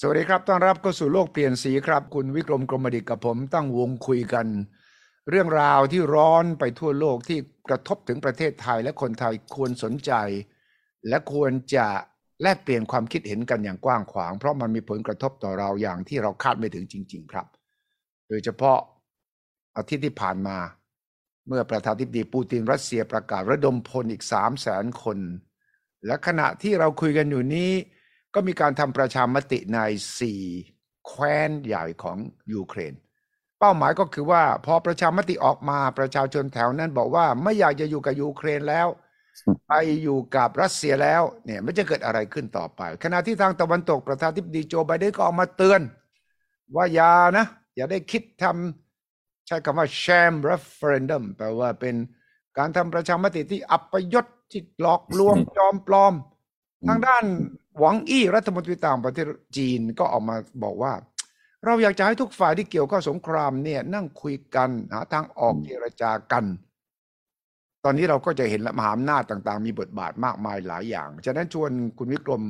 สวัสดีครับ ต้อนรับเข้าสู่โลกเปลี่ยนสีครับ คุณวิกรมกรมดิตกับผมตั้งวงคุยกัน เรื่องราวที่ร้อนไปทั่วโลกที่กระทบถึงประเทศไทยและคนไทยควรสนใจ และควรจะแลกเปลี่ยนความคิดเห็นกันอย่างกว้างขวาง เพราะมันมีผลกระทบต่อเราอย่างที่เราคาดไม่ถึงจริง ๆ ครับ โดยเฉพาะอาทิตย์ที่ผ่านมา เมื่อประธานาธิบดีปูตินรัสเซียประกาศระดมพลอีกสามแสนคน และขณะที่เราคุยกันอยู่นี้ ก็มีการทำประชามติในสี่แคว้นใหญ่ของยูเครน เป้าหมายก็คือว่าพอประชามติออกมาประชาชนแถวนั้นบอกว่าไม่อยากจะอยู่กับยูเครนแล้ว ไปอยู่กับรัสเซียแล้วเนี่ยมันจะเกิดอะไรขึ้นต่อไป ขณะที่ทางตะวันตกประธานาธิบดีโจไบเดนก็ออกมาเตือน ว่าอย่านะ อย่าได้คิดทำใช้คำว่า sham referendum แปลว่าเป็นการทำประชามติที่อัปยศที่หลอกลวงจอมปลอม ทางด้าน หวังอี้รัฐมนตรีต่างประเทศจีนก็ออกมาบอกว่า เราอยากจะให้ทุกฝ่ายที่เกี่ยวข้องสงครามเนี่ยนั่งคุยกันหาทางออกเจรจากัน ตอนนี้เราก็จะเห็นละมหาอำนาจต่างๆ มีบทบาทมากมายหลายอย่าง ฉะนั้นชวนคุณวิกรม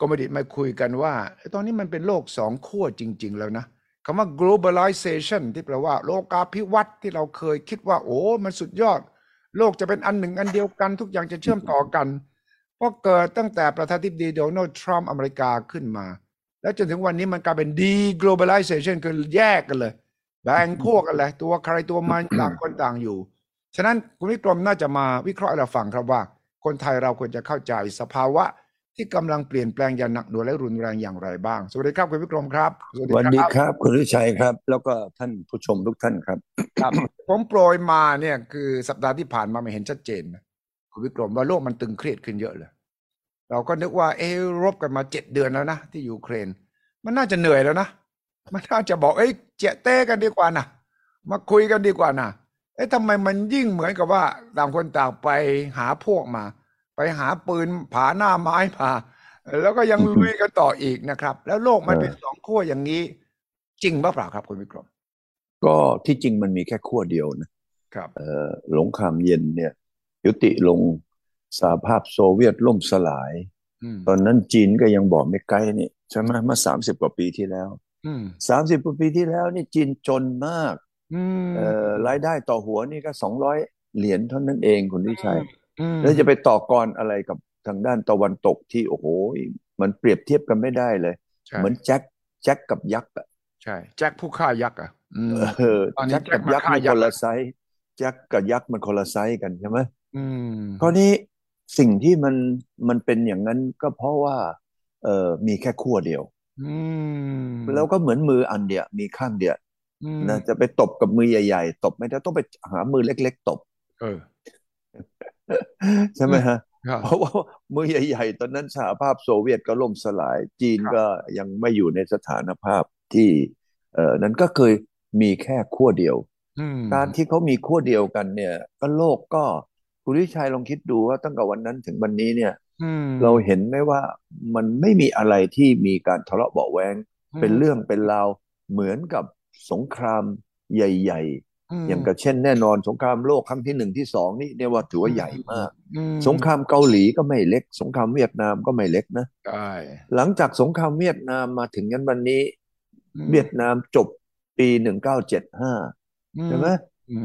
กมดิตมาคุยกันว่า ตอนนี้มันเป็นโลกสองขั้วจริง ๆ แล้วนะคำว่า globalization ที่แปลว่าโลกาภิวัตน์ที่เราเคยคิดว่า โอ้ มันสุดยอด โลกจะเป็นอันหนึ่งอันเดียวกัน ทุกอย่างจะเชื่อมต่อกัน เพราะเกิดตั้งแต่ประธานาธิบดีโดนัลด์ทรัมป์อเมริกาขึ้นมา แล้วจนถึงวันนี้มันกลายเป็น deglobalization คือแยกกันเลยแบ่งพวกกันเลยตัวใครตัวมันต่างคนต่างอยู่ ฉะนั้นคุณวิกรมน่าจะมาวิเคราะห์ให้เราฟังครับว่า คนไทยเราควรจะเข้าใจสภาวะที่กำลังเปลี่ยนแปลงอย่างหนักหน่วงและรุนแรงอย่างไรบ้าง สวัสดีครับคุณวิกรมครับสสวัสดีครับ คุณวิชัยครับ แล้วก็ท่านผู้ชมทุกท่านครับ ครับ ผมโปรยมาเนี่ยคือสัปดาห์ที่ผ่านมาไม่เห็นชัดเจนนะคุณ วิกรมว่าโลกมันตึงเครียดขึ้นเยอะเลย เราก็นึกว่า เอะรบกันมาเจ็ดเดือนแล้วนะที่ยูเครน มันน่าจะเหนื่อยแล้วนะ มันน่าจะบอกเอ้ยเจ๊เต้กันดีกว่านะมาคุยกันดีกว่านะเอ๊ะทำไมมันยิ่งเหมือนกับว่าต่างคนต่างไปหาพวกมา ไปหาปืนผาหน้าไม้มาแล้วก็ยังลุยกันต่ออีกนะครับ แล้วโลกมันเป็นสองขั้วอย่างนี้ จริงหรือเปล่าครับคุณวิกรมก็ที่จริงมันมีแค่ขั้วเดียวนะครับเอ่อสงครามเย็นเนี่ย ยุติลงสหภาพโซเวียตล่มสลายอืมตอนนั้นจีนก็ยังบอกไม่ไกลนี่ใช่ไหมเมื่อสามสิบกว่าปีที่แล้วอืมสามสิบกว่าปีที่แล้วนี่จีนจนมากอืมเอ่อรายได้ต่อหัวนี่ก็สองร้อยเหรียญเท่านั้นเองคุณวิชัยอืมแล้วจะไปต่อกรอะไรกับทางด้านตะวันตกที่โอ้โหมันเปรียบเทียบกันไม่ได้เลยใช่เหมือนแจ็คแจ็คกับยักษ์อะใช่แจ็คผู้ฆ่ายักษ์อะอืมเออตอนนี้แจ็คกับยักษ์แจ็คมาฆ่ามันคนละไซส์แจ็คกับยักษ์มันคนละไซส์กันใช่ไหมอืม คราวนี้สิ่งที่มันมันเป็นอย่างนั้นก็เพราะว่า เออมีแค่ขั้วเดียวอืมแล้วก็เหมือนมืออันเดียวมีข้างเดียวอืมนะจะไปตบกับมือใหญ่ ๆ ตบไม่ได้ต้องไปหามือเล็ก ๆ ตบเออใช่ไหมฮะครับเพราะว่ามือใหญ่ ๆ ตอนนั้นสหภาพโซเวียตก็ล่มสลาย จีนครับก็ยังไม่อยู่ในสถานภาพที่ เออนั้นก็เคยมีแค่ขั้วเดียวอืมการที่เขามีขั้วเดียวกันเนี่ย ก็โลกก็ คุณวิชัยลองคิดดูว่าตั้งแต่วันนั้นถึงวันนี้เนี่ยอืมเราเห็นไหมว่ามันไม่มีอะไรที่มีการทะเลาะเบาะแวงเป็นเรื่องเป็นราวเหมือนกับสงครามใหญ่มๆอย่างกับเช่นแน่นอนสงครามโลกครั้งที่หนึ่งที่สองนี่เนี่ยว่าถือว่าใหญ่มากอืมสงครามเกาหลีก็ไม่เล็ก สงครามเวียดนามก็ไม่เล็กนะใช่หลังจากสงครามเวียดนามมาถึงยันวันนี้อืมเวียดนามจบปีหนึ่งเก้าเจ็ดห้าใช่ไหม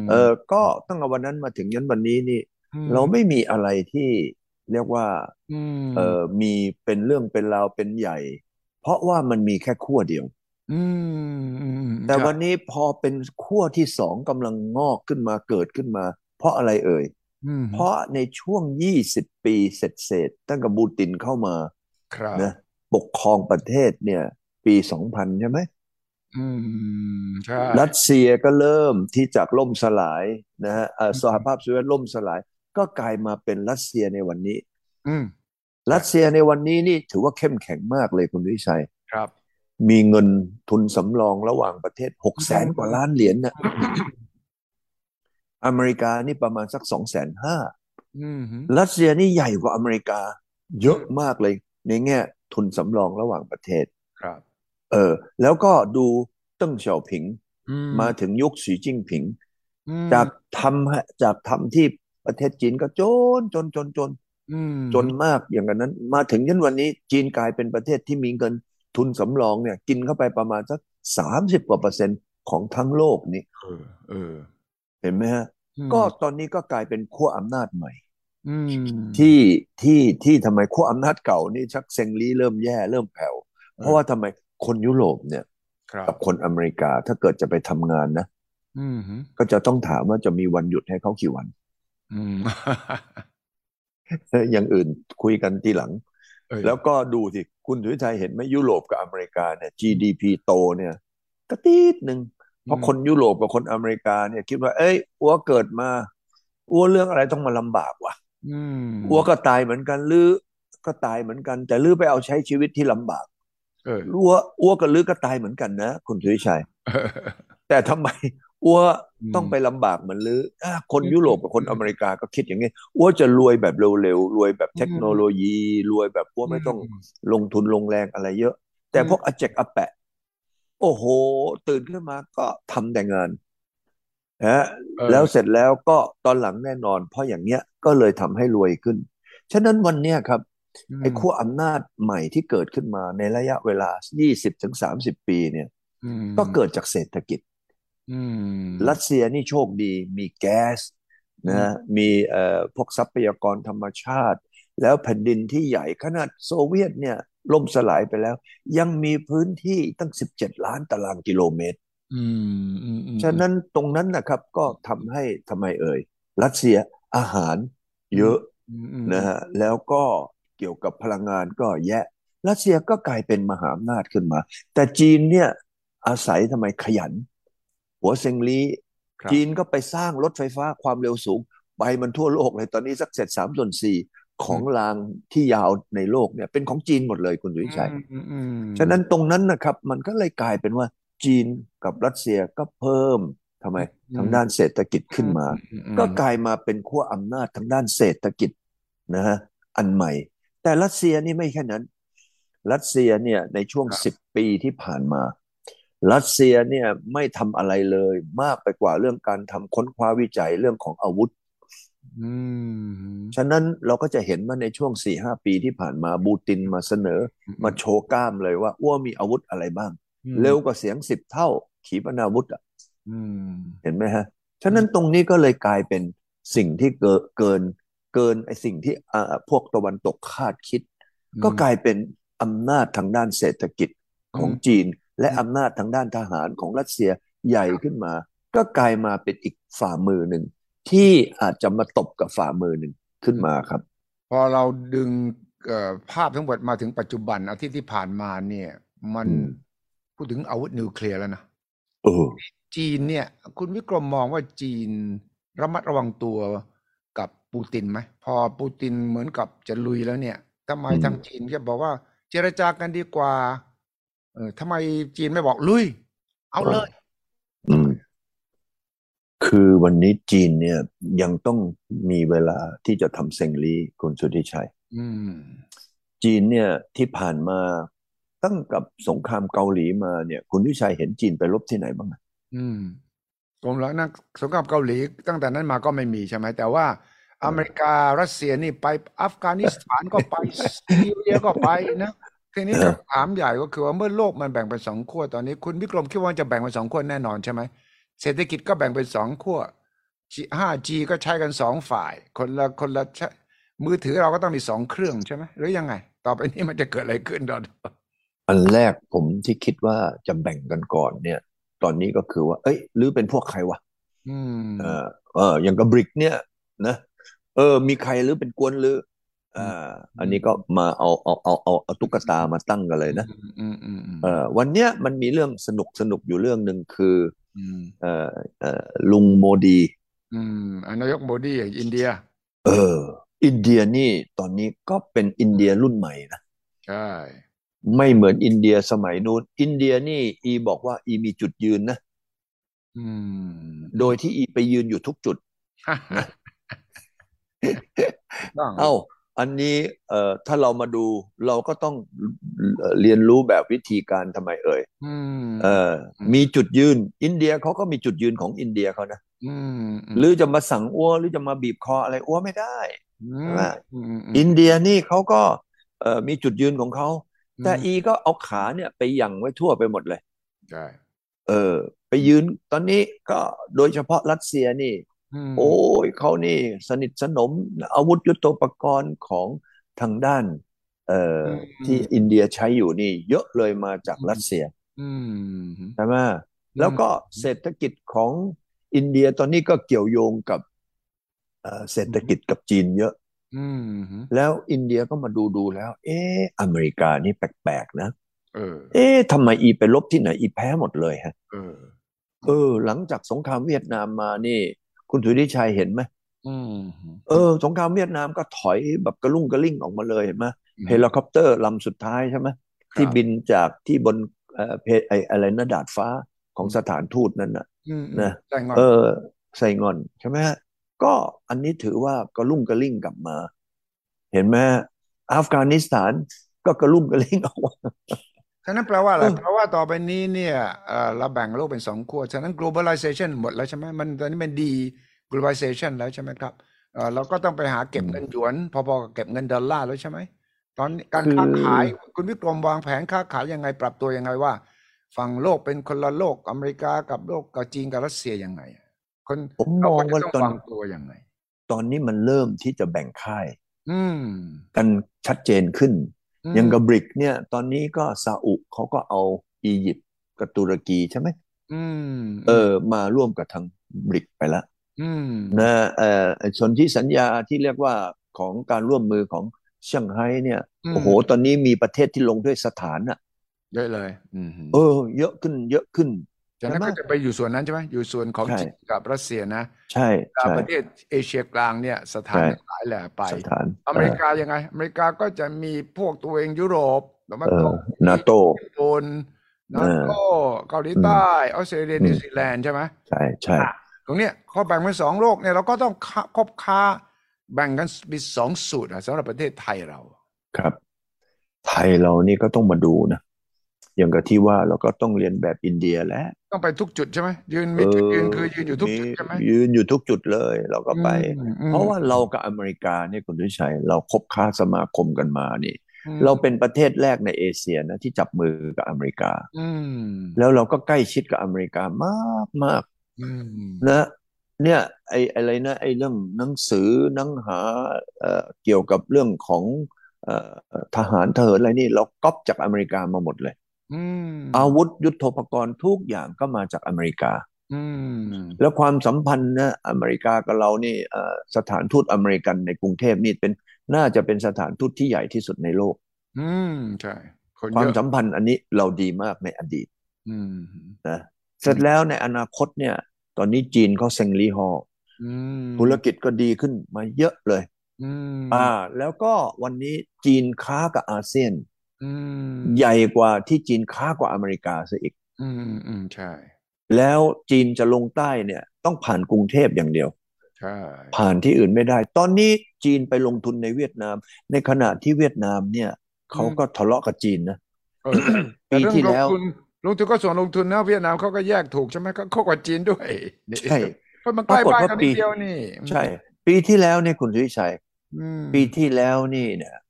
มเออก็ตั้งแต่วันนั้นมาถึงยันวันนี้นี่ม เราไม่มีอะไรที่เรียกว่าอืมเออมีเป็นเรื่องเป็นราวเป็นใหญ่ เพราะว่ามันมีแค่ขั้วเดียวอืมอืมแต่ใช่วันนี้พอเป็นขั้วที่สองกำลังงอกขึ้นมาเกิดขึ้นมา เพราะอะไรเอ่ยอืมเพราะในช่วง20ปีเศษๆตั้งแต่บูตินเข้ามาครับนะปกครองประเทศเนี่ย ปี2000ใช่ไหมอืมใช่รัสเซียก็เริ่มที่จากล่มสลายนะฮะเอ่อสหภาพโซเวียตล่มสลาย ก็กลายมาเป็นรัสเซียในวันนี้ อืมรัสเซียในวันนี้นี่ถือว่าเข้มแข็งมากเลยคุณวิชัยครับ มีเงินทุนสำรองระหว่างประเทศหกแสนกว่าล้านเหรียญนะอเมริกานี่ประมาณสักสองแสนห้าอืมรัสเซียนี่ใหญ่กว่าอเมริกา เยอะมากเลย ในแง่ทุนสำรองระหว่างประเทศครับ เออ แล้วก็ดูเติ้งเสี่ยวผิงอืมมาถึงยุคสีจิ้งผิงอืมจากทำฮะจากทำที่ ประเทศจีนก็จนจนจนจนอืมจนมากอย่างนั้น มาถึงยันวันนี้จีนกลายเป็นประเทศที่มีเงินทุนสำรองเนี่ย กินเข้าไปประมาณสักสามสิบกว่าเปอร์เซ็นต์ของทั้งโลกนี้เออเออ เห็นไหมฮะอืมก็ตอนนี้ก็กลายเป็นขั้วอำนาจใหม่อืมที่ที่ที่ทำไมขั้วอำนาจเก่านี่ชักเซงลีเริ่มแย่เริ่มแผ่วเพราะว่าทำไมคนยุโรปเนี่ยครับกับคนอเมริกาถ้าเกิดจะไปทำงานนะอืมฮึก็จะต้องถามว่าจะมีวันหยุดให้เขากี่วัน อืมอย่างอื่นคุยกันทีหลังเออแล้วก็ดูสิ คุณสุวิชัยเห็นไหมยุโรปกับอเมริกาเนี่ย GDP โตเนี่ยกระตีดหนึ่งเพราะคนยุโรปกับคนอเมริกาเนี่ย คิดว่า เอ้ยอัวเกิดมาอัวเรื่องอะไรต้องมาลำบากวะอืมอัวก็ตายเหมือนกันลือก็ตายเหมือนกัน แต่ลือไปเอาใช้ชีวิตที่ลำบากเอออัวอัวกับลือก็ตายเหมือนกันนะคุณสุวิชัยแต่ทำไมอัวอืม ต้องไปลำบากเหมือนลืออะคนยุโรปกับคนอเมริกาก็คิดอย่างนี้อัวจะรวยแบบเร็วๆรวยแบบเทคโนโลยี รวยแบบอัวไม่ต้องลงทุนลงแรงอะไรเยอะ แต่อืมพวกอาเจกอาแปะ โอ้โห ตื่นขึ้นมาก็ทำแต่งานนะเออแล้วเสร็จแล้วก็ตอนหลังแน่นอน เพราะอย่างเงี้ยก็เลยทำให้รวยขึ้น ฉะนั้นวันเนี้ยครับไอ้ขั้วอำนาจใหม่ที่เกิดขึ้นมาในระยะเวลา 20ถึง30 ปีเนี่ยอืมก็เกิดจากเศรษฐกิจอืม รัสเซียนี่โชคดีมีแก๊สนะมีเอ่อพวกทรัพยากรธรรมชาติ แล้วแผ่นดินที่ใหญ่ขนาดโซเวียตเนี่ยล่มสลายไปแล้ว ยังมีพื้นที่ตั้ง 17 ล้านตารางกิโลเมตรอืมอืมอืมฉะนั้นตรงนั้นนะครับก็ทำให้ทำไมเอ่ย รัสเซียอาหารเยอะอืมอืมนะฮะแล้วก็เกี่ยวกับพลังงานก็แยะ รัสเซียก็กลายเป็นมหาอำนาจขึ้นมา แต่จีนเนี่ยอาศัยทำไมขยัน หัวเซิงลีครับจีนก็ไปสร้างรถไฟฟ้าความเร็วสูง ไปมันทั่วโลกเลยตอนนี้สักเสร็จสามส่วนสี่ของรางที่ยาวในโลกเนี่ย เป็นของจีนหมดเลยคุณสุวิชัยอืมอืมฉะนั้นตรงนั้นนะครับ มันก็เลยกลายเป็นว่าจีนกับรัสเซียก็เพิ่มทำไมทางด้านเศรษฐกิจขึ้นมาอือืมก็กลายมาเป็นขั้วอำนาจทางด้านเศรษฐกิจนะฮะอันใหม่ แต่รัสเซียนี่ไม่แค่นั้น รัสเซียเนี่ยในช่วงสิบปีที่ผ่านมา รัสเซียเนี่ยไม่ทำอะไรเลยมากไปกว่าเรื่องการทำค้นคว้าวิจัยเรื่องของอาวุธอืมฉะนั้นเราก็จะเห็นว่าในช่วงสี่ห้าปีที่ผ่านมาบูตินมาเสนอ มาโชว์กล้ามเลยว่าอ้วมีอาวุธอะไรบ้างอืมเร็วกว่าเสียงสิบเท่า ขีปนาวุธอะอืมเห็นไหมฮะ ฉะนั้นตรงนี้ก็เลยกลายเป็นสิ่งที่เกินเกินเกินไอ้สิ่งที่อ่าพวกตะวันตกคาดคิด ก็กลายเป็นอำนาจทางด้านเศรษฐกิจของอืมจีน และอืมอำนาจทางด้านทหารของรัสเซียใหญ่ขึ้นมา ก็กลายมาเป็นอีกฝ่ามือหนึ่ง ที่อาจจะมาตบกับฝ่ามือหนึ่งขึ้นมาครับ พอเราดึงเอ่อภาพทั้งหมดมาถึงปัจจุบันอาทิตย์ที่ผ่านมาเนี่ย มันอืมพูดถึงอาวุธนิวเคลียร์แล้วนะเออจีนเนี่ย คุณวิกรมมองว่าจีนระมัดระวังตัวกับปูตินไหมพอปูตินเหมือนกับจะลุยแล้วเนี่ยทำไมอืมทางจีนแค่บอกว่า เจรจากันดีกว่า เออทำไมจีนไม่บอกลุย เอาเลย อืม คือวันนี้จีนเนี่ย ยังต้องมีเวลาที่จะทำเซ็งลีคุณสุทธิชัย อืม จีนเนี่ยที่ผ่านมาตั้งกับสงครามเกาหลีมาเนี่ย คุณวิชัยเห็นจีนไปรบที่ไหนบ้างอะอืมผมแล้วนะสงครามเกาหลีตั้งแต่นั้นมาก็ไม่มีใช่ไหมแต่ว่า อเมริการัสเซียนี่ไปอัฟกานิสถานก็ไปซีเรียก็ไปนะ ทีนี้คำถามใหญ่ก็คือว่าเมื่อโลกมันแบ่งเป็นสองขั้วตอนนี้ คุณวิกรมคิดว่าจะแบ่งเป็นสองขั้วแน่นอนใช่ไหมเศรษฐกิจก็แบ่งเป็นสองขั้ว 5G ก็ใช้กันสองฝ่าย คนละคนละใช้มือถือเราก็ต้องมีสองเครื่องใช่ไหมหรือยังไง ต่อไปนี้มันจะเกิดอะไรขึ้นดอนอันแรกผมที่คิดว่าจะแบ่งกันก่อนเนี่ย ตอนนี้ก็คือว่า เอ้ยหรือเป็นพวกใครวะอืมเออเอออย่างกับบริกเนี่ยนะเออ มีใครหรือเป็นกวนหรือ อ่าอันนี้ก็มาเอาเอาเอาเอาเอาตุ๊กตามาตั้งกันเลยนะอืมอืมอืมอืมเออวันเนี้ยมันมีเรื่องสนุกสนุกอยู่เรื่องหนึ่งคืออืมเออเออลุงโมดี อืมอะนายกโมดีอย่างอินเดีย เออ อินเดียนี่ตอนนี้ก็เป็นอินเดียรุ่นใหม่นะใช่ไม่เหมือนอินเดียสมัยนู้นอินเดียนี่ อีบอกว่า อีมีจุดยืนนะอืมโดยที่อีไปยืนอยู่ทุกจุดต้องเอ้า อันนี้เอ่อถ้าเรามาดูเราก็ต้องเอ่อเรียนรู้แบบวิธีการทำไมเอ่ยอืมเอ่อมีจุดยืน อินเดียเขาก็มีจุดยืนของอินเดียเขานะอืมหรือจะมาสั่งอ้วหรือจะมาบีบคออะไรอ้วไม่ได้อืใช่มไหมอืมอืมอินเดียนี่เขาก็เอ่อมีจุดยืนของเขา แต่อืมอีก็เอาขาเนี่ยไปหยั่งไว้ทั่วไปหมดเลยใช่เออ ไปยืนตอนนี้ก็โดยเฉพาะรัสเซียนี่ อืม โอ้ยเขานี่สนิทสนมอาวุธยุทโธปกรณ์ของทางด้าน เอ่อที่อินเดียใช้อยู่นี่ เยอะเลยมาจากรัสเซีย อืมใช่ไหมแล้วก็เศรษฐกิจของอินเดียตอนนี้ก็เกี่ยวโยงกับเอ่อเศรษฐกิจกับจีนเยอะ อืมแล้วอินเดียก็มาดูดูแล้ว เอออเมริกานี่แปลกๆนะ เออ เอ๊ะทำไมอีไปลบที่ไหนอีแพ้หมดเลยฮะ เออ เออ หลังจากสงครามเวียดนามมานี่ คุณสุริชัยเห็นไหมอืมเออสงครามเวียดนามก็ถอยแบบกระลุ่งกระลิ่งออกมาเลยเห็นไหมเฮลิคอปเตอร์ลำสุดท้ายใช่ไหมที่บินจากที่บนเอ่อเพไออะไรนะดาดฟ้าของสถานทูตนั่นน่ะอืมนะไซ่ง่อนเออไซ่ง่อนใช่ไหมฮะก็อันนี้ถือว่ากระลุ่งกระลิ่งกลับมา เห็นไหมฮะอัฟกานิสถานก็กระลุ่งกระลิ่งออกมา ฉะนั้นแปลว่าอะไรเออแปลว่าต่อไปนี้เนี่ยเอ่อเราแบ่งโลกเป็นสองขั้วฉะนั้น globalization หมดแล้วใช่ไหมมันตอนนี้มันดี globalization แล้วใช่ไหมครับเอ่อเราก็ต้องไปหาเก็บเงินหยวน พอๆกับเก็บเงินดอลลาร์แล้วใช่ไหมตอนนี้การค้าขายคุณวิกรมวางแผนค้าขายยังไงปรับตัวยังไงว่าฝั่งโลกเป็นคนละโลกอเมริกากับโลกกับจีนกับรัสเซียยังไง คนผมมเราองควรจะว่าต้องตอนวางตัวยังไง ตอนนี้มันเริ่มที่จะแบ่งค่าย อืม กันชัดเจนขึ้นอืมอ ย่างกับบริกเนี่ยตอนนี้ก็ซาอุเขาก็เอาอียิปต์กับตุรกีใช่ไหมอืมเออ มาร่วมกับทางบริกไปแล้วอืมนะเอ่อส่วนที่สัญญาที่เรียกว่าของการร่วมมือของเซี่ยงไฮ้เนี่ยอืมโอ้โห ตอนนี้มีประเทศที่ลงด้วยสถานอะเยอะเลยอืมเออ เยอะขึ้น เยอะขึ้น จากนั้นใช่ไหมก็จะไปอยู่ส่วนนั้นใช่ไหมอยู่ส่วนของใช่จีนกับรัสเซียนะใช่แต่ใช่ประเทศเอเชียกลางเนี่ยสถานใช่หลายแหล่ไปสถานอเมริกายังไง อเมริกาก็จะมีพวกตัวเองยุโรปตะวันเอตอกนาโตญี่ปุ่นนาโตเกาหลีใต้ออสเตรเลียอืมนิวซีแลนด์ใช่ไหมใช่ใช่อะตรงเนี้ยเขาแบ่งเป็นสองโลกเนี่ยเราก็ต้องค้าคบค้าแบ่งกันเป็นสองสูตรอะสำหรับประเทศไทยเรา ครับ ไทยเรานี่ก็ต้องมาดูนะ อย่างกับที่ว่าเราก็ต้องเรียนแบบอินเดียแหล้วต้องไปทุกจุดใช่ไหมยืนมีจุดยืนคือยืนอยู่ทุกจุดใช่ไหมยืนอยู่ทุกจุดเลยเราก็ไปอืมอืมเพราะว่าเรากับอเมริกาเนี่ยคุณดุชัย เราคบค้าสมาคมกันมานี่อืมเราเป็นประเทศแรกในเอเชียนะที่จับมือกับอเมริกาอืมแล้วเราก็ใกล้ชิดกับอเมริกามากมากอืมนะเนี่ยไออะไรนะไอเรื่องหนังสือหนังหาเอ่อเกี่ยวกับเรื่องของเอ่อทหารเถิดอะไรนี่ เราก๊อปจากอเมริกามาหมดเลย อืมอาวุธยุทโธปกรณ์ทุกอย่างก็มาจากอเมริกาอืมแล้วความสัมพันธ์นะอเมริกากับเรานี่เอ่อสถานทูตอเมริกันในกรุงเทพนี่เป็นน่าจะเป็นสถานทูตที่ใหญ่ที่สุดในโลก อืมใช่คนควาเยมอะสัมพันธ์อันนี้เราดีมากในอดีตอืมนะเสร็จแล้วในอนาคตเนี่ย ตอนนี้จีนเขาเซ็งลี่ฮออืมธุรกิจก็ดีขึ้นมาเยอะเลยอืมอ่า แล้วก็วันนี้จีนค้ากับอาเซียนอืม ใหญ่กว่าที่จีนค้ากว่าอเมริกาซะอีก อืมอืมใช่ แล้วจีนจะลงใต้เนี่ย ต้องผ่านกรุงเทพอย่างเดียวใช่ผ่านที่อื่นไม่ได้ ตอนนี้จีนไปลงทุนในเวียดนาม ในขณะที่เวียดนามเนี่ยเขาก็ทะเลาะกับจีนนะเออแต่ปีเรื่องที่ลงแล้วทุนลงทุนก็ส่วนลงทุนนะเวียดนามเขาก็แยกถูกใช่ไหมเขาเขากว่าจีนด้วยนี่ใช่เพราะมันใกล้ปรากฏบ้านว่ากันปีนิดเดียวนี่ ใช่ ปีที่แล้วเนี่ยคุณสุวิชัยอืมปีที่แล้วนี่เนี่ยเอ่อ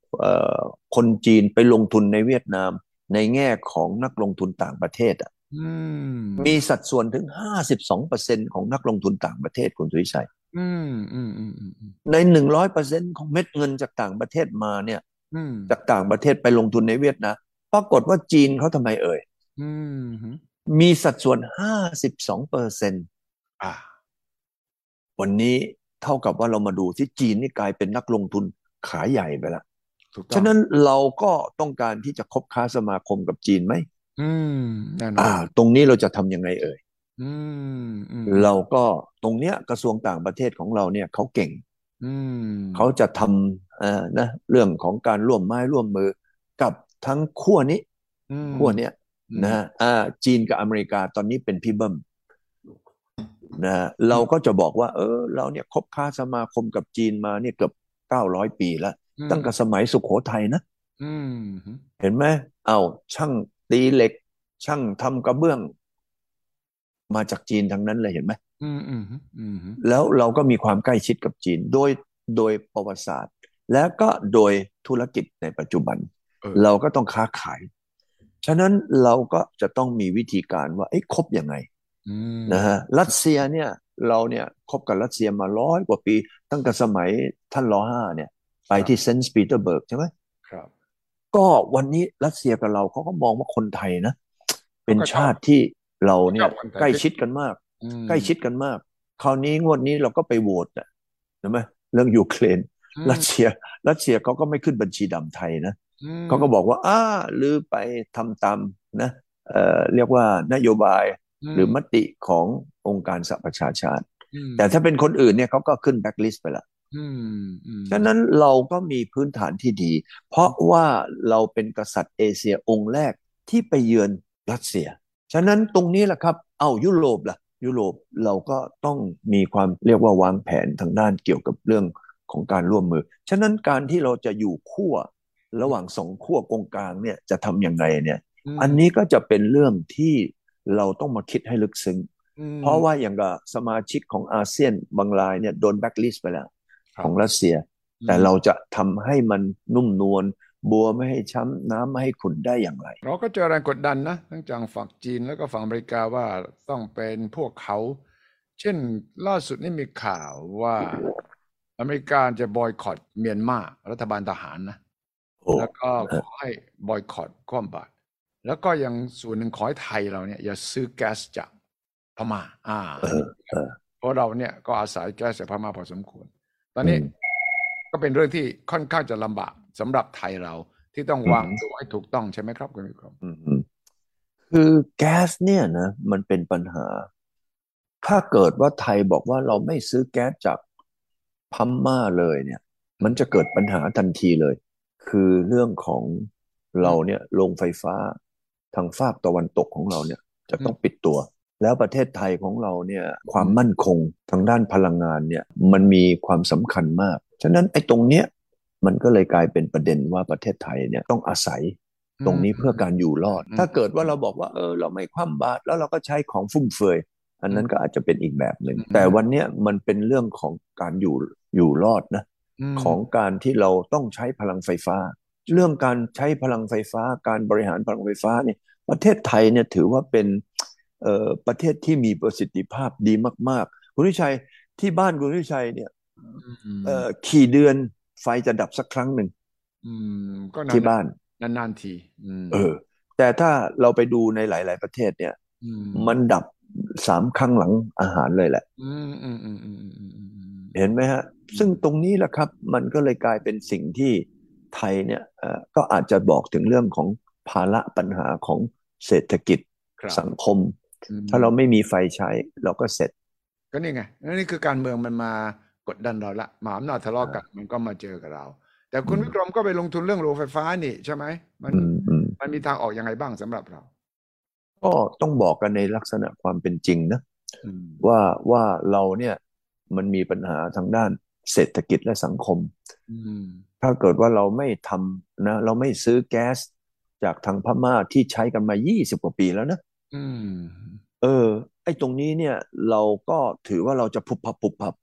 คนจีนไปลงทุนในเวียดนาม ในแง่ของนักลงทุนต่างประเทศอะอืมมีสัดส่วนถึง52%ของนักลงทุนต่างประเทศคุณสุวิชัยอืมอืมอืมอืมอืมใน100%ของเม็ดเงินจากต่างประเทศมาเนี่ยอืมจากต่างประเทศไปลงทุนในเวียดนามปรากฏว่าจีนเขาทำไมเอ่ยอืมมีสัดส่วน52เปอร์เซ็นต์อ่าวันนี้เท่ากับว่าเรามาดูที่จีนนี่กลายเป็นนักลงทุนขาใหญ่ไปแล้วถูกต้อง ฉะนั้นเราก็ต้องการที่จะคบค้าสมาคมกับจีนไหมอืมแน่นออ่านตรงนี้เราจะทำยังไงเอ่ยอืมอืมเราก็ตรงเนี้ยกระทรวงต่างประเทศของเราเนี่ยเขาเก่งอืมเขาจะทำเอ่อนะเรื่องของการร่วมไม้ร่วมมือกับทั้งขั้วนี้อืมขั้วเนี้ยอืมนะฮะอ่าจีนกับอเมริกาตอนนี้เป็นพี่เบิ้มนะฮะเราก็จะบอกว่า เออ เราเนี่ยคบค้าสมาคมกับจีนมาเนี่ยเกือบเก้าร้อยปีแล้วอืม ตั้งแต่สมัยสุโขทัยนะอืมเห็นไหมเอาช่างตีเหล็ก ช่างทำกระเบื้อง มาจากจีนทั้งนั้นเลยเห็นไหมอืมอืมอืมแล้วเราก็มีความใกล้ชิดกับจีน โดยโดยประวัติศาสตร์ แล้วก็โดยธุรกิจในปัจจุบันเออเราก็ต้องค้าขาย ฉะนั้นเราก็จะต้องมีวิธีการว่าเอ้ยคบยังไงอืมนะฮะรัสเซียเนี่ย เราเนี่ยคบกับรัสเซียมาร้อยกว่าปี ตั้งแต่สมัยท่านรอห้าเนี่ย ไปที่เซนต์ปีเตอร์สเบิร์กใช่ไหมครับ ก็วันนี้รัสเซียกับเราเขาก็มองว่าคนไทยนะ เป็นก็ชอบชาติที่เราเนี่ยชอบคนไทยใกล้ชิดกันมากอืมใกล้ชิดกันมาก คราวนี้งวดนี้เราก็ไปโหวตนะใช่ไหมเรื่องยูเครนอืมรัสเซีย รัสเซียเขาก็ไม่ขึ้นบัญชีดำไทยนะอืมเขาก็บอกว่าอ้าหรือไปทำตามนะเอ่อเรียกว่านโยบายหรือมติขององค์การสหประชาชาติมแต่ถ้าเป็นคนอื่นเนี่ยเขาก็ขึ้นแบ็คลิสต์ไปละ อืมอืมฉะนั้นเราก็มีพื้นฐานที่ดี เพราะว่าเราเป็นกษัตริย์เอเชียองค์แรกที่ไปเยือนรัสเซีย ฉะนั้นตรงนี้แหละครับ เอายุโรปล่ะ ยุโรปเราก็ต้องมีความเรียกว่าวางแผนทางด้านเกี่ยวกับเรื่องของการร่วมมือ ฉะนั้นการที่เราจะอยู่ขั้วระหว่างสองขั้วกงกลางเนี่ยจะทำยังไงเนี่ยมอันนี้ก็จะเป็นเรื่องที่เราต้องมาคิดให้ลึกซึ้งอืมเพราะว่าอย่างกับสมาชิกของอาเซียนบางรายเนี่ยโดนแบ็คลิสต์ไปแล้วครับ ของรัสเซีย แต่เราจะทำให้มันนุ่มนวลบัวไม่ให้ช้ำน้ำไม่ให้ขุ่นได้อย่างไร เราก็เจอแรงกดดันนะทั้งจากฝั่งจีนแล้วก็ฝั่งอเมริกาว่าต้องเป็นพวกเขา เช่นล่าสุดนี่มีข่าวว่าอเมริกาจะบอยคอตเมียนมารัฐบาลทหารนะโอ้แล้วก็ขอให้บอยคอตคว่ำบาตรแล้วก็ยังส่วนหนึ่งขอให้ไทยเราเนี่ย อย่าซื้อแก๊สจากพม่า อ่าเออเออเพราะเราเนี่ยก็อาศัยแก๊สจากพม่าพอสมควร ตอนนี้อืมก็เป็นเรื่องที่ค่อนข้างจะลำบากสำหรับไทยเราที่ต้องวางอืมตัวให้ถูกต้องใช่ไหมครับคุณวิกรมอืมอืมคือแก๊สเนี่ยนะมันเป็นปัญหา ถ้าเกิดว่าไทยบอกว่าเราไม่ซื้อแก๊สจากพม่าเลยเนี่ย มันจะเกิดปัญหาทันทีเลย คือเรื่องของเราเนี่ยโรงไฟฟ้าทางฝากตะวันตกของเราเนี่ย จะต้องปิดตัว แล้วประเทศไทยของเราเนี่ยความมั่นคงทางด้านพลังงานเนี่ยมันมีความสำคัญมาก ฉะนั้นไอ้ตรงเนี้ยมันก็เลยกลายเป็นประเด็นว่าประเทศไทยเนี่ยต้องอาศัยตรงนี้เพื่อการอยู่รอดอืมถ้าเกิดว่าเราบอกว่าเออเราไม่คว่ำบาตรแล้วเราก็ใช้ของฟุ่มเฟือย อันนั้นก็อาจจะเป็นอีกแบบหนึ่ง แต่วันเนี้ยมันเป็นเรื่องของการอยู่อยู่รอดนะมของการที่เราต้องใช้พลังไฟฟ้า เรื่องการใช้พลังไฟฟ้า การบริหารพลังไฟฟ้าเนี่ยประเทศไทยเนี่ยถือว่าเป็นเอ่อ ประเทศที่มีประสิทธิภาพดีมาก ๆ คุณวิชัยที่บ้านคุณวิชัยเนี่ยขี่เดือนไฟจะดับสักครั้งหนึ่งที่บ้านนานๆทีเออ แต่ถ้าเราไปดูในหลาย ๆ ประเทศเนี่ยมันดับสามครั้งหลังอาหารเลยแหละเห็นไหมฮะ ซึ่งตรงนี้แหละครับ มันก็เลยกลายเป็นสิ่งที่ไทยเนี่ยก็อาจจะบอกถึงเรื่องของภาระปัญหาของเศรษฐกิจสังคม ถ้าเราไม่มีไฟใช้ เราก็เสร็จ ก็นี่ไงนี่คือการเมืองมันมากดดันเราละมหาอำนาจทะเลาะกันมันก็มาเจอกับเรา แต่คุณอืมวิกรมก็ไปลงทุนเรื่องโรงไฟฟ้านี่ใช่ไหมมันอืมอืมมันมีทางออกยังไงบ้างสำหรับเรา ก็ต้องบอกกันในลักษณะความเป็นจริงนะอืมว่าว่าเราเนี่ยมันมีปัญหาทางด้านเศรษฐกิจและสังคมอืมถ้าเกิดว่าเราไม่ทำนะ เราไม่ซื้อแก๊สจากทางพม่าที่ใช้กันมา 20 กว่าปีแล้วนะ อืม เออ ไอ้ตรงนี้เนี่ย เราก็ถือว่าเราจะพุบพับพุบพับ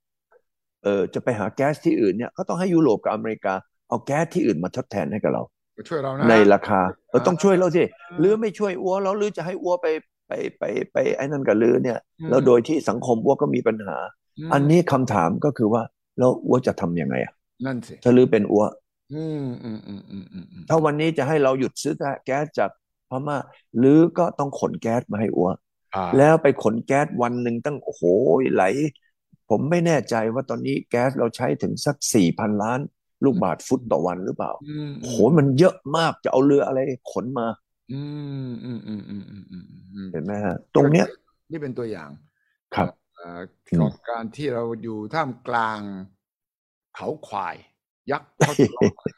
เออจะไปหาแก๊สที่อื่นเนี่ยก็ต้องให้ยุโรปกับอเมริกาเอาแก๊สที่อื่นมาทดแทนให้กับเราก็ช่วยเรานะในราคาเออต้องช่วยเราสิาหรือไม่ช่วยอัวแล้วหรือจะให้อัวไปไปไปไปไอ้นั่นกับลือเนี่ยอืมแล้วโดยที่สังคมอัวก็มีปัญหามอันนี้คำถามก็คือว่าแล้วอัวจะทำยังไงอะนั่นสิถ้าลือเป็นอัวอืมอืมอืมอืมอืมอืมถ้าวันนี้จะให้เราหยุดซื้อแก๊สจาก พม่าหรือก็ต้องขนแก๊สมาให้อัวอ่าแล้วไปขนแก๊สวันหนึ่งตั้งโอ้โหไหล ผมไม่แน่ใจว่าตอนนี้แก๊สเราใช้ถึงสักสี่พันล้าน ลูกบาทฟุตต่อวันหรือเปล่าอืมโอ้โหมันเยอะมากจะเอาเรืออะไรขนมาอืมอืมอืมอืมอืมอืมอืมเห็นไหมฮะ ตรงเนี้ย นี่เป็นตัวอย่างครับเอ่ออืมของการที่เราอยู่ท่ามกลาง เขาควาย ยักษ์เขาทะเลาะกัน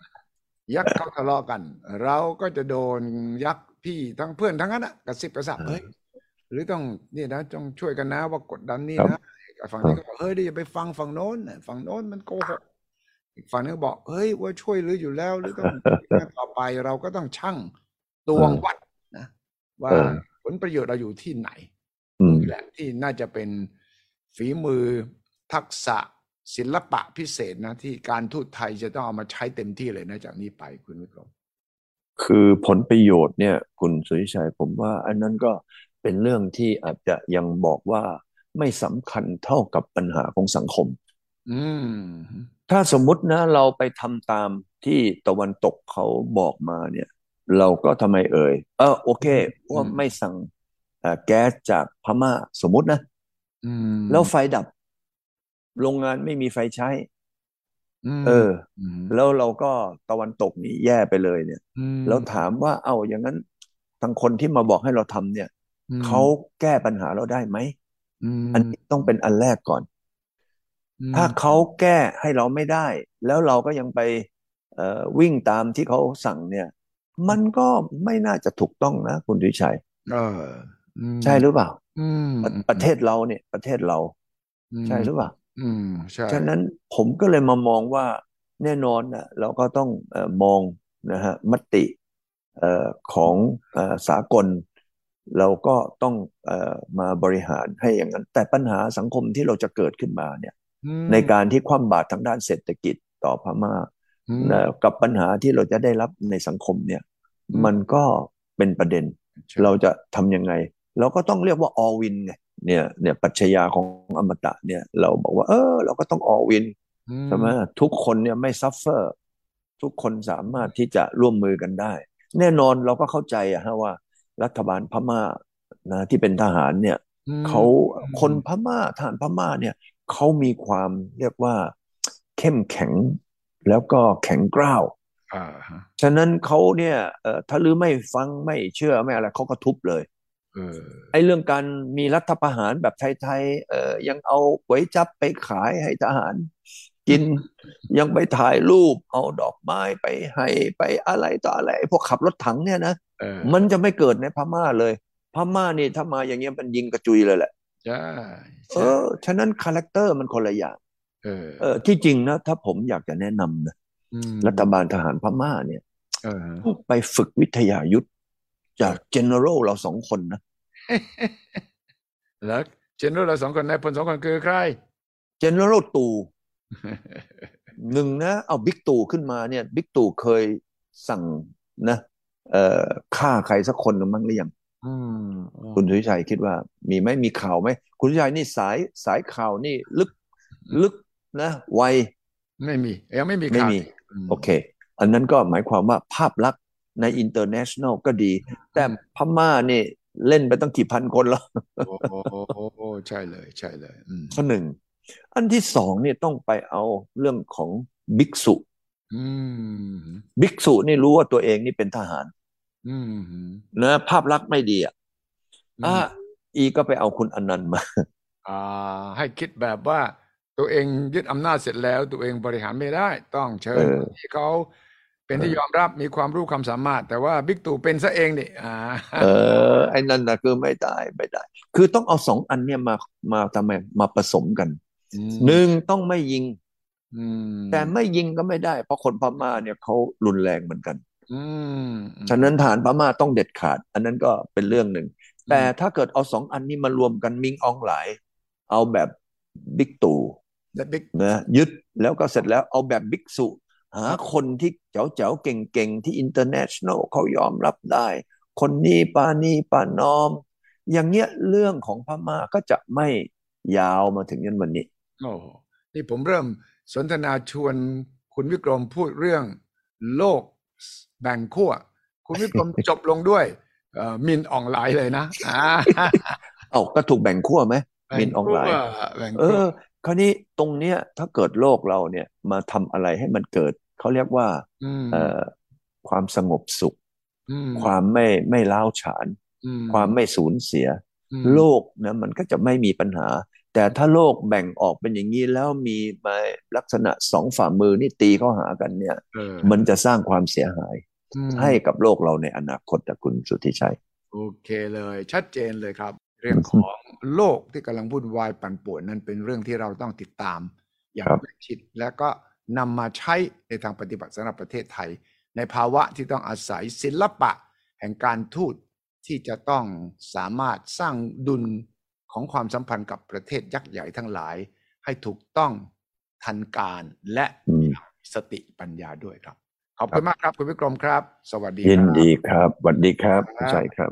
ยักษ์เขาทะเลาะกัน เราก็จะโดนยักษ์ พี่ทั้งเพื่อนทั้งนั้นอะกระซิบกระซาบเฮ้ยหรือต้องนี่นะต้องช่วยกันนะว่ากดดันนี่ครับนะฝั่งนี้ก็บอกเฮ้ยเดี๋ยวอย่าไปฟังฝั่งโน้นน่ะฝั่งโน้นมันโกหกอีกฝั่งนึงก็บอกเฮ้ยว่าช่วยหรืออยู่แล้วหรือต้องต่อไปเราก็ต้องชั่งตวงวัดนะ ว่าเออผลประโยชน์เราอยู่ที่ไหนอืมนี่แหละที่น่าจะเป็นฝีมือทักษะศิลปะพิเศษนะ ที่การทูตไทยจะต้องเอามาใช้เต็มที่เลยนะจากนี้ไปคุณวิกรม คือผลประโยชน์เนี่ย คุณสุริชัยผมว่า อันนั้นก็เป็นเรื่องที่อาจจะยังบอกว่าไม่สำคัญเท่ากับปัญหาของสังคม อืม ถ้าสมมุตินะเราไปทำตามที่ตะวันตกเขาบอกมาเนี่ย เราก็ทำไมเอ่ย เออโอเคว่าไม่สั่งเอ่อแก๊สจากพม่าสมมุตินะอืมแล้วไฟดับ โรงงานไม่มีไฟใช้ม เอออืมแล้วเราก็ตะวันตกนี่แย่ไปเลยเนี่ยอืมแล้วถามว่าเอ้าอย่างนั้นทางคนที่มาบอกให้เราทำเนี่ยอืมเขาแก้ปัญหาเราได้ไหมอืมอันนี้ต้องเป็นอันแรกก่อนอืมถ้าเขาแก้ให้เราไม่ได้ แล้วเราก็ยังไปเอ่อวิ่งตามที่เขาสั่งเนี่ย มันก็ไม่น่าจะถูกต้องนะ คุณดุชัยเอออืมใช่หรือเปล่าอืมประประเทศเราเนี่ย ประเทศเราอืมใช่หรือเปล่า อืมใช่ฉะนั้นผมก็เลยมามองว่าแน่นอนนะเราก็ต้องเอ่อมองนะฮะมติเอ่อของเอ่อสากล เราก็ต้องเอ่อมาบริหารให้อย่างนั้น แต่ปัญหาสังคมที่เราจะเกิดขึ้นมาเนี่ยอืมในการที่คว่ำบาตรทางด้านเศรษฐกิจต่อพม่าอืมนะกับปัญหาที่เราจะได้รับในสังคมเนี่ยอืมมันก็เป็นประเด็นใช่เราจะทำยังไง เราก็ต้องเรียกว่า all win ไง เนี่ยเนี่ยปรัชญาของอมตะเนี่ย เราบอกว่า เออ เราก็ต้อง all win อืใช่ไหมทุกคนเนี่ยไม่ซัฟเฟอร์ ทุกคนสามารถที่จะร่วมมือกันได้ แน่นอนเราก็เข้าใจอะฮะว่า รัฐบาลพม่านะที่เป็นทหารเนี่ยอืมเขาคนพม่าทหารพม่าเนี่ยเขามีความเรียกว่าเข้มแข็งแล้วก็แข็งกร้าวอ่าฮะฉะนั้นเขาเนี่ยเอ่อถ้าหรือไม่ฟังไม่เชื่อไม่อะไรเขาก็ทุบเลยเออ ไอ้เรื่องการมีรัฐประหารแบบไทยๆเอ่อยังเอาก๋วยจั๊บไปขายให้ทหาร กินยังไปถ่ายรูป เอาดอกไม้ไปให้ไปอะไรต่ออะไรไอ้พวกขับรถถังเนี่ยนะเออมันจะไม่เกิดในพม่าเลย พม่านี่ถ้ามาอย่างเงี้ยมันยิงกระจุยเลยแหละใช่เอใช่อฉะนั้น character มันคนละอย่างเออเออที่จริงนะถ้าผมอยากจะแนะนำนะมรัฐบาลทหารพม่าเนี่ยเออต้องไปฝึกวิทยายุทธ จาก general เราสองคนนะแล้วเจนเราสองคนนายพลสองคนคือใคร general ตู่หนึ่งนะ เอาบิ๊กตู่ขึ้นมาเนี่ยบิ๊กตู่เคยสั่งนะ เอ่อฆ่าใครสักคนหนึ่งมั้งหรือยังอืมคุณสุวิชัยคิดว่า มีไหมมีข่าวไหมคุณสุวิชัยนี่สายสายข่าวนี่ลึกลึกนะไวไม่มียังไม่มีไม่ข่าวมีมโอเค อันนั้นก็หมายความว่าภาพลักษณ์ ใน international ก็ดี แต่พม่านี่เล่นไปตั้งกี่พันคนแล้วโอ้โหใช่เลยใช่เลยอืมข้อหนึ่ง อันที่สองเนี่ยต้องไปเอาเรื่องของภิกษุอืมภิกษุนี่รู้ว่าตัวเองนี่เป็นทหารอืมนะภาพลักษณ์ไม่ดีอะอืมอะอีก็ไปเอาคุณอนันต์มา อ่า ให้คิดแบบว่า ตัวเองยึดอำนาจเสร็จแล้ว ตัวเองบริหารไม่ได้ ต้องเชิญเออคนที่เขา เป็นที่เออยอมรับมีความรู้ความสามารถ แต่ว่าบิ๊กตู่เป็นซะเองนี่อ่าเออไอ้นั่นนะคือไม่ได้ไม่ได้ คือต้องเอาสองอันเนี่ยมามาทำไมมาผสมกันมหนึ่งต้องไม่ยิงอืมแต่ไม่ยิงก็ไม่ได้ เพราะคนพม่าเนี่ยเขารุนแรงเหมือนกันอืมฉะนั้นฐานพม่าต้องเด็ดขาด อันนั้นก็เป็นเรื่องหนึ่ง แต่ถ้าเกิดเอาสองอันนี้มารวมกันมิงอองหลาย เอาแบบบิ๊กตู่แต่บิ๊กนะยึดแล้วก็เสร็จแล้วเอาแบบบิ๊กสุ หาคนที่เจ๋วเจ๋วๆเก่งๆ ที่ international เขายอมรับได้ คนนี้ปานี่ปานอม อย่างเงี้ยเรื่องของพม่าก็จะไม่ยาวมาถึงยันวันนี้โอ้โหนี่ผมเริ่มสนทนาชวนคุณวิกรมพูดเรื่องโลกแบ่งขั้ว คุณวิกรมจบลงด้วยเอ่อมินออนไลน์เลยนะอ่าเอ้าก็ถูกแบ่งขั้วไหมมินออนไลน์แบ่งเอขั้วอ คราวนี้ตรงเนี้ยถ้าเกิดโลกเราเนี่ยมาทำอะไรให้มันเกิด เขาเรียกว่ามเอ่อความสงบสุขอืมความไม่ไม่ล้าวฉานอืมความไม่สูญเสียอืมโลกนะมันก็จะไม่มีปัญหา แต่ถ้าโลกแบ่งออกเป็นอย่างนี้แล้วมีมาลักษณะสองฝ่ามือนี่ตีเข้าหากันเนี่ยเออมันจะสร้างความเสียหายอืมให้กับโลกเราในอนาคตนะคุณสุทธิชัย โอเคเลยชัดเจนเลยครับ เรื่องของ โลกที่กำลังวุ่นวายปั่นป่วนนั้นเป็นเรื่องที่เราต้องติดตามอย่างครับใกล้ชิดและก็นำมาใช้ในทางปฏิบัติสำหรับประเทศไทย ในภาวะที่ต้องอาศัยศิลปะแห่งการทูตที่จะต้องสามารถสร้างดุลของความสัมพันธ์กับประเทศยักษ์ใหญ่ทั้งหลาย ให้ถูกต้องทันการและอืมสติปัญญาด้วยครับ ขอบคุณมากครับ คุณวิกรมครับ สวัสดียินครับดีครับสวัสดีครับครับใช่ครับ